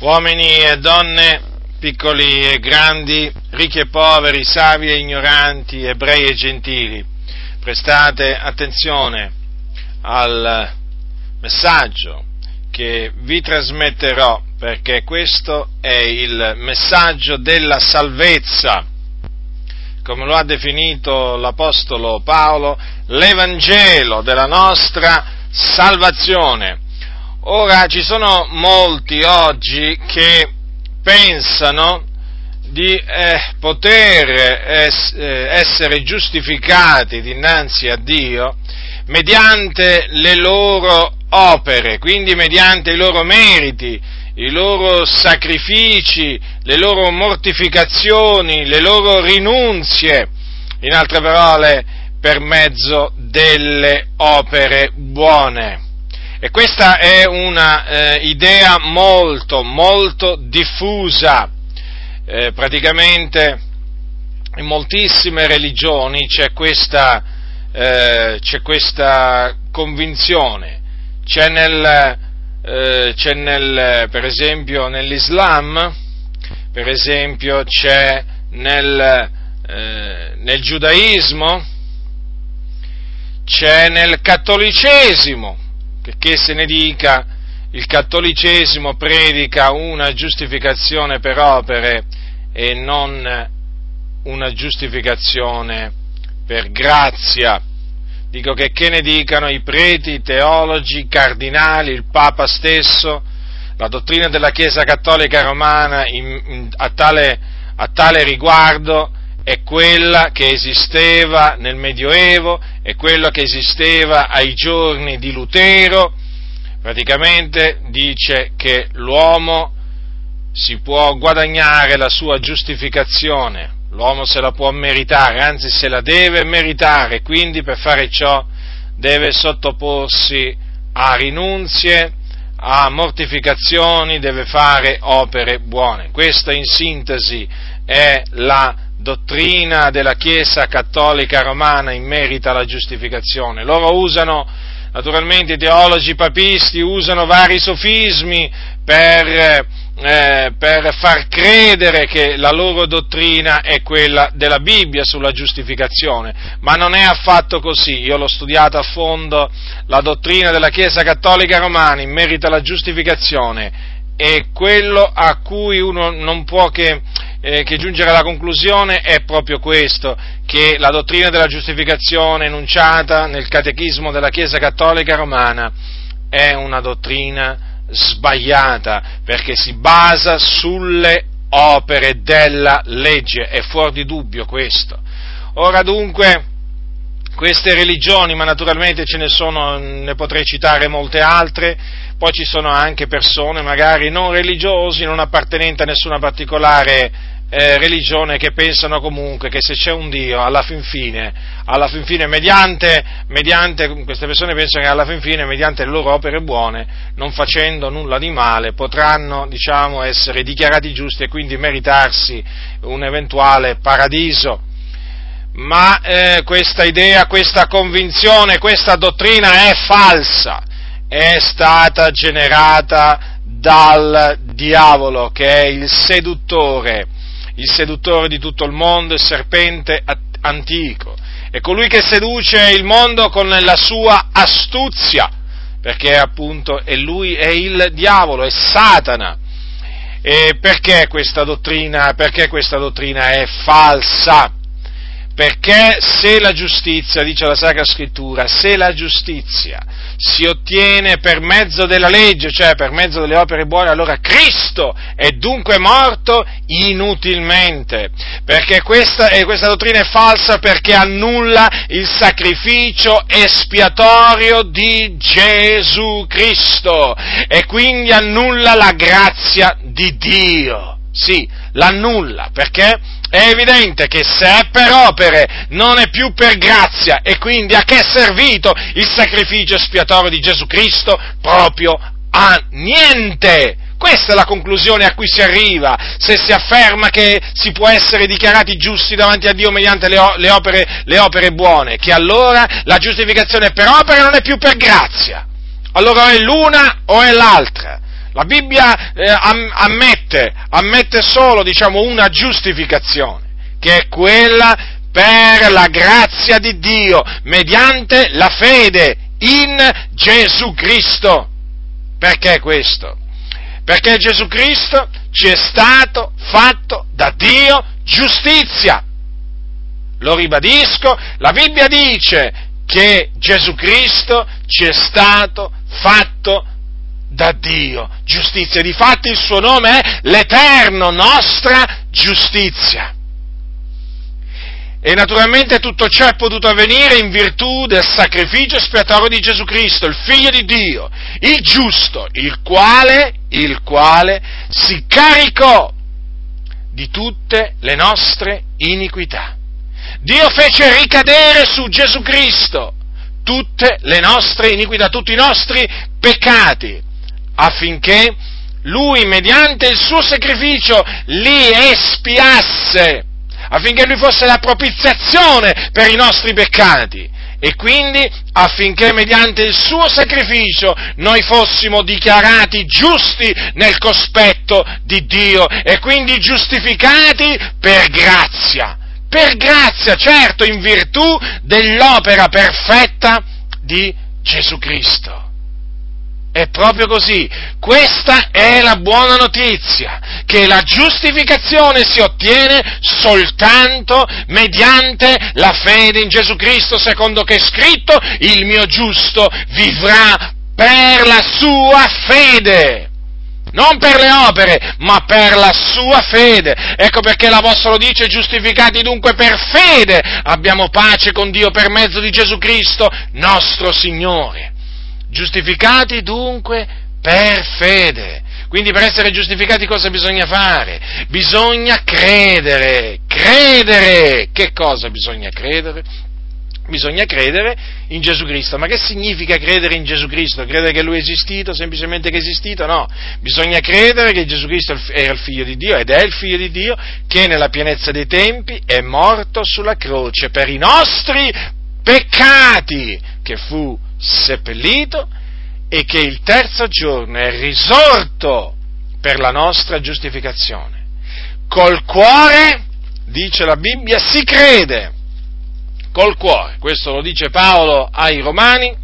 uomini e donne, piccoli e grandi, ricchi e poveri, savi e ignoranti, ebrei e gentili, prestate attenzione al messaggio che vi trasmetterò perché questo è il messaggio della salvezza, come lo ha definito l'Apostolo Paolo, l'Evangelo della nostra salvazione Ora ci sono molti oggi che pensano di eh, poter es- eh, essere giustificati dinanzi a Dio mediante le loro opere, quindi mediante i loro meriti, i loro sacrifici, le loro mortificazioni, le loro rinunzie, in altre parole, per mezzo delle opere buone. E questa è una eh, molto, molto diffusa. Eh, praticamente in moltissime religioni c'è questa, eh, c'è questa convinzione. C'è, nel, eh, c'è nel, per esempio nell'Islam, per esempio c'è nel, eh, nel giudaismo, c'è nel cattolicesimo, che se ne dica, il cattolicesimo predica una giustificazione per opere e non una giustificazione per grazia. Dico che che ne dicano i preti, i teologi, i cardinali, il Papa stesso, la dottrina della Chiesa Cattolica Romana in, in, a, tale, a tale riguardo è quella che esisteva nel Medioevo, è quella che esisteva ai giorni di Lutero, praticamente dice che l'uomo si può guadagnare la sua giustificazione, l'uomo se la può meritare, anzi se la deve meritare, quindi per fare ciò deve sottoporsi a rinunzie, a mortificazioni, deve fare opere buone. Questa in sintesi è la dottrina della Chiesa cattolica romana in merito alla giustificazione. Loro usano, naturalmente i teologi papisti usano vari sofismi per, eh, per far credere che la loro dottrina è quella della Bibbia sulla giustificazione, ma non è affatto così. Io l'ho studiata a fondo, la dottrina della Chiesa cattolica romana in merito alla giustificazione e quello a cui uno non può che eh, che giungere alla conclusione è proprio questo, che la dottrina della giustificazione enunciata nel catechismo della Chiesa Cattolica Romana è una dottrina sbagliata, perché si basa sulle opere della legge, è fuori di dubbio questo. Ora dunque, queste religioni, ma naturalmente ce ne sono, ne potrei citare molte altre, poi ci sono anche persone magari non religiosi, non appartenenti a nessuna particolare eh, religione che pensano comunque che se c'è un Dio, alla fin fine, alla fin fine mediante, mediante, queste persone pensano che alla fin fine, mediante le loro opere buone, non facendo nulla di male, potranno, diciamo, essere dichiarati giusti e quindi meritarsi un eventuale paradiso. Ma eh, questa idea, questa convinzione, questa dottrina è falsa, è stata generata dal diavolo che è il seduttore il seduttore di tutto il mondo, il serpente antico, è colui che seduce il mondo con la sua astuzia, perché appunto è lui, è il diavolo, è Satana. E perché questa dottrina, perché questa dottrina è falsa? Perché se la giustizia, dice la Sacra Scrittura, se la giustizia si ottiene per mezzo della legge, cioè per mezzo delle opere buone, allora Cristo è dunque morto inutilmente. Perché questa, questa dottrina è falsa perché annulla il sacrificio espiatorio di Gesù Cristo e quindi annulla la grazia di Dio. Sì, l'annulla perché è evidente che se è per opere non è più per grazia e quindi a che è servito il sacrificio espiatorio di Gesù Cristo? Proprio a niente! Questa è la conclusione a cui si arriva se si afferma che si può essere dichiarati giusti davanti a Dio mediante le, le, opere, le opere buone, che allora la giustificazione per opere non è più per grazia. Allora è l'una o è l'altra. La Bibbia eh, ammette, ammette solo, diciamo, una giustificazione, che è quella per la grazia di Dio, mediante la fede in Gesù Cristo. Perché questo? Perché Gesù Cristo ci è stato fatto da Dio giustizia. Lo ribadisco, la Bibbia dice che Gesù Cristo ci è stato fatto da Dio giustizia. Difatti il suo nome è l'eterno nostra giustizia. E naturalmente tutto ciò è potuto avvenire in virtù del sacrificio espiatorio di Gesù Cristo, il Figlio di Dio, il giusto, il quale, il quale si caricò di tutte le nostre iniquità. Dio fece ricadere su Gesù Cristo tutte le nostre iniquità, tutti i nostri peccati, affinché Lui, mediante il suo sacrificio, li espiasse affinché lui fosse la propiziazione per i nostri peccati e quindi affinché mediante il suo sacrificio noi fossimo dichiarati giusti nel cospetto di Dio e quindi giustificati per grazia, per grazia, certo, in virtù dell'opera perfetta di Gesù Cristo. È proprio così. Questa è la buona notizia, che la giustificazione si ottiene soltanto mediante la fede in Gesù Cristo, secondo che è scritto, il mio giusto vivrà per la sua fede. Non per le opere, ma per la sua fede. Ecco perché l'Apostolo dice, giustificati dunque per fede, abbiamo pace con Dio per mezzo di Gesù Cristo, nostro Signore. Giustificati dunque per fede. Quindi per essere giustificati cosa bisogna fare? Bisogna credere, credere. Che cosa bisogna credere? Bisogna credere in Gesù Cristo. Ma che significa credere in Gesù Cristo? Credere che Lui è esistito, semplicemente che è esistito? No. Bisogna credere che Gesù Cristo era il figlio di Dio ed è il figlio di Dio che nella pienezza dei tempi è morto sulla croce per i nostri peccati, che fu seppellito e che il terzo giorno è risorto per la nostra giustificazione. Col cuore, dice la Bibbia, si crede. Col cuore, questo lo dice Paolo ai Romani,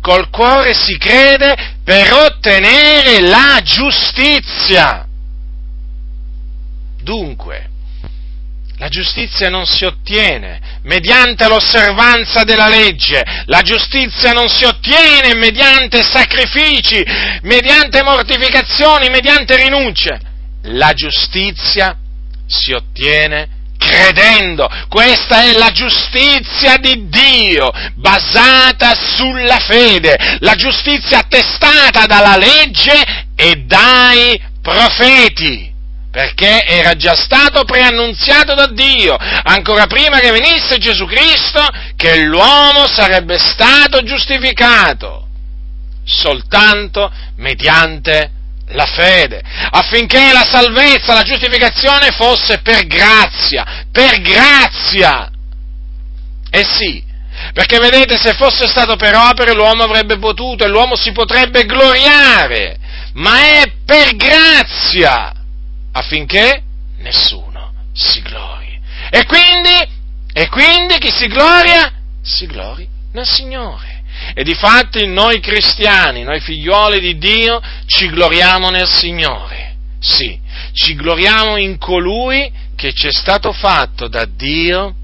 col cuore si crede per ottenere la giustizia. Dunque, la giustizia non si ottiene mediante l'osservanza della legge, la giustizia non si ottiene mediante sacrifici, mediante mortificazioni, mediante rinunce. La giustizia si ottiene credendo. Questa è la giustizia di Dio, basata sulla fede, la giustizia attestata dalla legge e dai profeti perché era già stato preannunziato da Dio, ancora prima che venisse Gesù Cristo, che l'uomo sarebbe stato giustificato soltanto mediante la fede, affinché la salvezza, la giustificazione fosse per grazia, per grazia. Eh sì, perché vedete, se fosse stato per opere l'uomo avrebbe potuto e l'uomo si potrebbe gloriare, ma è per grazia affinché nessuno si glori. E quindi, e quindi chi si gloria? Si glori nel Signore. E di fatti noi cristiani, noi figlioli di Dio, ci gloriamo nel Signore. Sì, ci gloriamo in colui che ci è stato fatto da Dio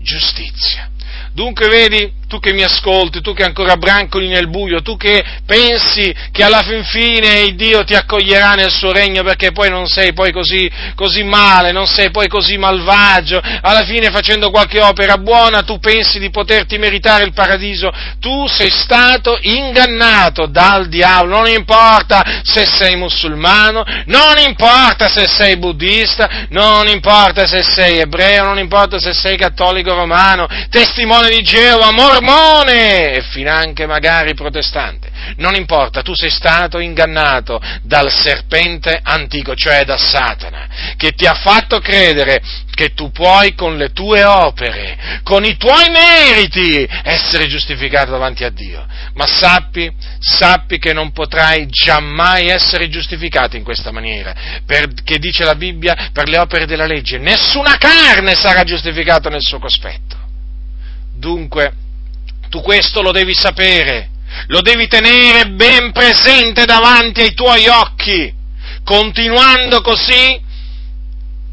giustizia. Dunque vedi, tu che mi ascolti, tu che ancora brancoli nel buio, tu che pensi che alla fin fine il Dio ti accoglierà nel suo regno perché poi non sei poi così, così male, non sei poi così malvagio, alla fine facendo qualche opera buona tu pensi di poterti meritare il paradiso, tu sei stato ingannato dal diavolo, non importa se sei musulmano, non importa se sei buddista, non importa se sei ebreo, non importa se sei cattolico romano, testimone di Geova, amor mormone e finanche magari protestante. Non importa, tu sei stato ingannato dal serpente antico, cioè da Satana, che ti ha fatto credere che tu puoi con le tue opere, con i tuoi meriti, essere giustificato davanti a Dio. Ma sappi, sappi che non potrai giammai essere giustificato in questa maniera, perché dice la Bibbia, per le opere della legge, nessuna carne sarà giustificata nel suo cospetto. Dunque, tu questo lo devi sapere, lo devi tenere ben presente davanti ai tuoi occhi, continuando così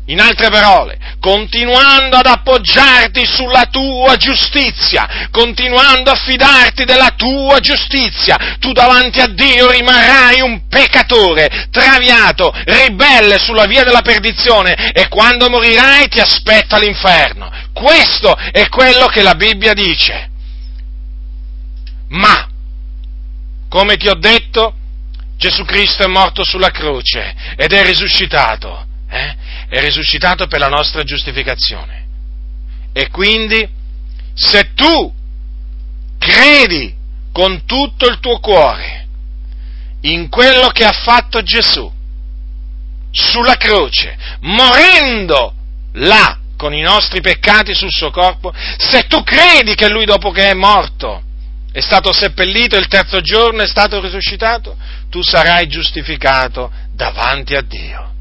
in altre parole, continuando ad appoggiarti sulla tua giustizia, continuando a fidarti della tua giustizia, tu davanti a Dio rimarrai un peccatore, traviato, ribelle sulla via della perdizione e quando morirai ti aspetta l'inferno. Questo è quello che la Bibbia dice. Ma, come ti ho detto, Gesù Cristo è morto sulla croce ed è risuscitato. Eh? È risuscitato per la nostra giustificazione. E quindi, se tu credi con tutto il tuo cuore in quello che ha fatto Gesù sulla croce, morendo là con i nostri peccati sul suo corpo, se tu credi che lui dopo che è morto è stato seppellito il terzo giorno è stato risuscitato, tu sarai giustificato davanti a Dio.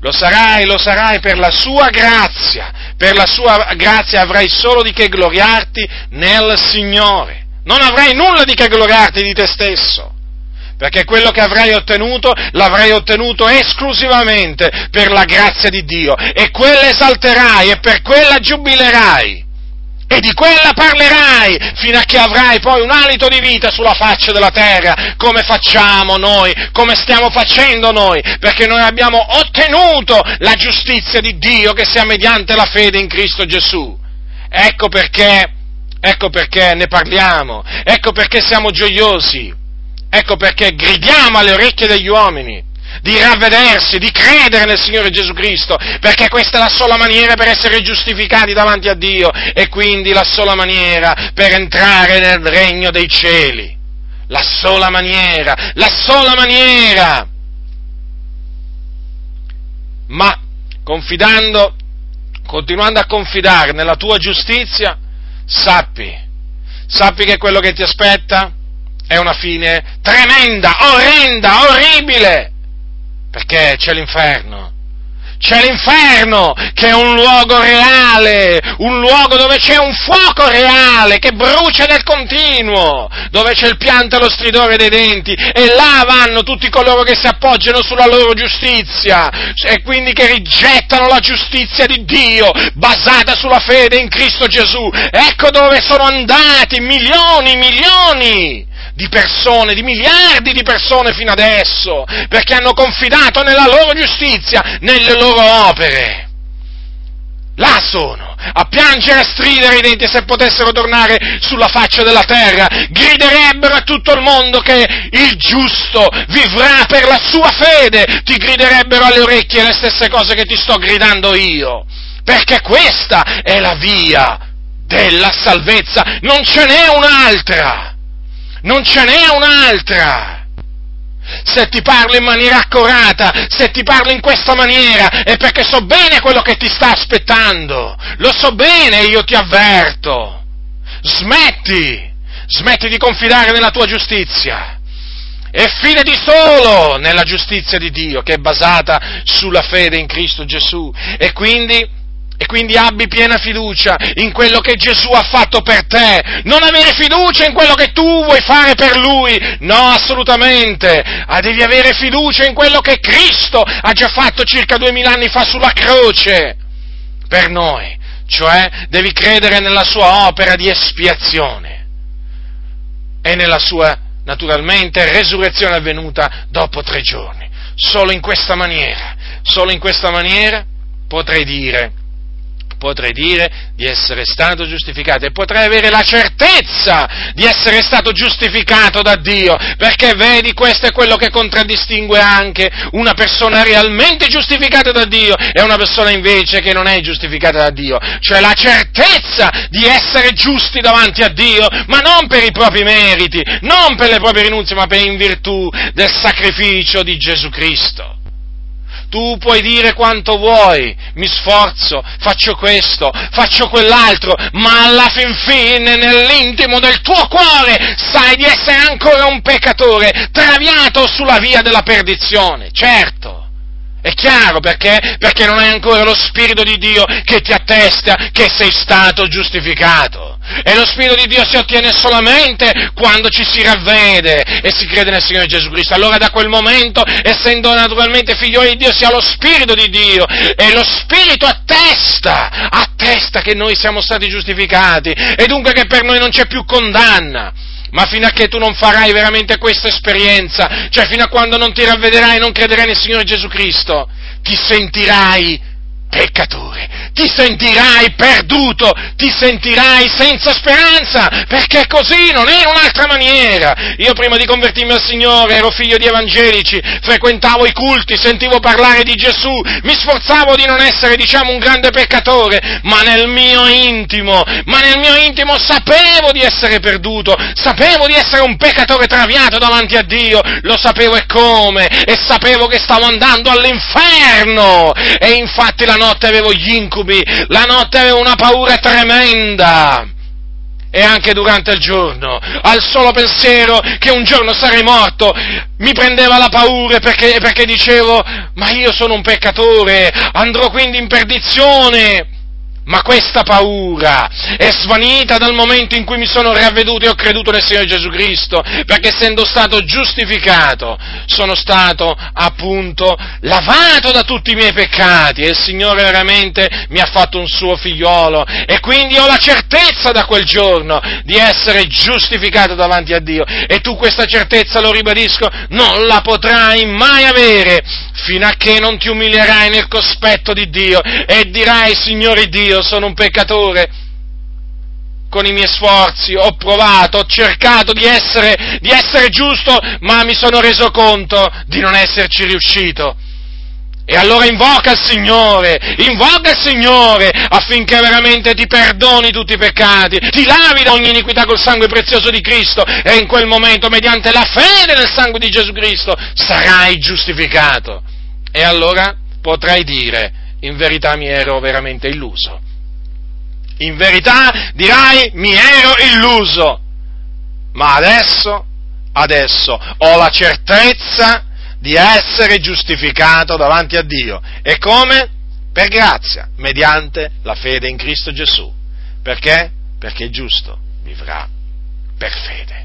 Lo sarai, lo sarai per la sua grazia, per la sua grazia avrai solo di che gloriarti nel Signore, non avrai nulla di che gloriarti di te stesso. Perché quello che avrai ottenuto l'avrai ottenuto esclusivamente per la grazia di Dio. E quella esalterai e per quella giubilerai e di quella parlerai fino a che avrai poi un alito di vita sulla faccia della terra, come facciamo noi, come stiamo facendo noi, perché noi abbiamo ottenuto la giustizia di Dio che sia mediante la fede in Cristo Gesù. Ecco perché, ecco perché ne parliamo, ecco perché siamo gioiosi, ecco perché gridiamo alle orecchie degli uomini di ravvedersi, di credere nel Signore Gesù Cristo, perché questa è la sola maniera per essere giustificati davanti a Dio e quindi la sola maniera per entrare nel regno dei cieli. La sola maniera, la sola maniera. Ma confidando, continuando a confidare nella tua giustizia, sappi, sappi che quello che ti aspetta è una fine tremenda, orrenda, orribile perché c'è l'inferno. C'è l'inferno che è un luogo reale, un luogo dove c'è un fuoco reale che brucia nel continuo, dove c'è il pianto e lo stridore dei denti e là vanno tutti coloro che si appoggiano sulla loro giustizia e quindi che rigettano la giustizia di Dio basata sulla fede in Cristo Gesù. Ecco dove sono andati milioni, milioni di persone, di miliardi di persone fino adesso, perché hanno confidato nella loro giustizia, nelle loro opere. Là sono, a piangere e a stridere i denti se potessero tornare sulla faccia della terra, griderebbero a tutto il mondo che il giusto vivrà per la sua fede, ti griderebbero alle orecchie le stesse cose che ti sto gridando io, perché questa è la via della salvezza, non ce n'è un'altra non ce n'è un'altra. Se ti parlo in maniera accurata, se ti parlo in questa maniera, è perché so bene quello che ti sta aspettando. Lo so bene, io ti avverto. Smetti, smetti di confidare nella tua giustizia e fidati solo nella giustizia di Dio che è basata sulla fede in Cristo Gesù. E quindi e quindi abbi piena fiducia in quello che Gesù ha fatto per te. Non avere fiducia in quello che tu vuoi fare per Lui. No, assolutamente. Ah, devi avere fiducia in quello che Cristo ha già fatto circa duemila anni fa sulla croce per noi. Cioè, devi credere nella sua opera di espiazione e nella sua, naturalmente, resurrezione avvenuta dopo tre giorni. Solo in questa maniera, solo in questa maniera potrei dire potrei dire di essere stato giustificato e potrei avere la certezza di essere stato giustificato da Dio, perché vedi, questo è quello che contraddistingue anche una persona realmente giustificata da Dio e una persona invece che non è giustificata da Dio, cioè la certezza di essere giusti davanti a Dio, ma non per i propri meriti, non per le proprie rinunzie, ma per in virtù del sacrificio di Gesù Cristo. Tu puoi dire quanto vuoi, mi sforzo, faccio questo, faccio quell'altro, ma alla fin fine nell'intimo del tuo cuore sai di essere ancora un peccatore, traviato sulla via della perdizione, certo. È chiaro perché? Perché non hai ancora lo Spirito di Dio che ti attesta che sei stato giustificato. E lo Spirito di Dio si ottiene solamente quando ci si ravvede e si crede nel Signore Gesù Cristo. Allora da quel momento, essendo naturalmente figlioli di Dio, si ha lo Spirito di Dio e lo Spirito attesta, attesta che noi siamo stati giustificati e dunque che per noi non c'è più condanna ma fino a che tu non farai veramente questa esperienza, cioè fino a quando non ti ravvederai e non crederai nel Signore Gesù Cristo, ti sentirai peccatore, ti sentirai perduto, ti sentirai senza speranza, perché così non è in un'altra maniera. Io prima di convertirmi al Signore ero figlio di evangelici, frequentavo i culti, sentivo parlare di Gesù, mi sforzavo di non essere, diciamo, un grande peccatore, ma nel mio intimo, ma nel mio intimo sapevo di essere perduto, sapevo di essere un peccatore traviato davanti a Dio, lo sapevo e come, e sapevo che stavo andando all'inferno, e infatti la notte avevo gli incubi, la notte avevo una paura tremenda. E anche durante il giorno, al solo pensiero che un giorno sarei morto, mi prendeva la paura perché, perché dicevo, ma io sono un peccatore, andrò quindi in perdizione. Ma questa paura è svanita dal momento in cui mi sono ravveduto e ho creduto nel Signore Gesù Cristo, perché essendo stato giustificato sono stato appunto lavato da tutti i miei peccati e il Signore veramente mi ha fatto un suo figliolo e quindi ho la certezza da quel giorno di essere giustificato davanti a Dio e tu questa certezza, lo ribadisco, non la potrai mai avere fino a che non ti umilierai nel cospetto di Dio e dirai Signore Dio, io sono un peccatore, con i miei sforzi ho provato, ho cercato di essere, di essere giusto, ma mi sono reso conto di non esserci riuscito. E allora invoca il Signore, invoca il Signore affinché veramente ti perdoni tutti i peccati, ti lavi da ogni iniquità col sangue prezioso di Cristo e in quel momento, mediante la fede nel sangue di Gesù Cristo, sarai giustificato. E allora potrai dire, in verità mi ero veramente illuso. In verità dirai mi ero illuso, ma adesso, adesso ho la certezza di essere giustificato davanti a Dio. E come? Per grazia, mediante la fede in Cristo Gesù. Perché? Perché il giusto vivrà per fede.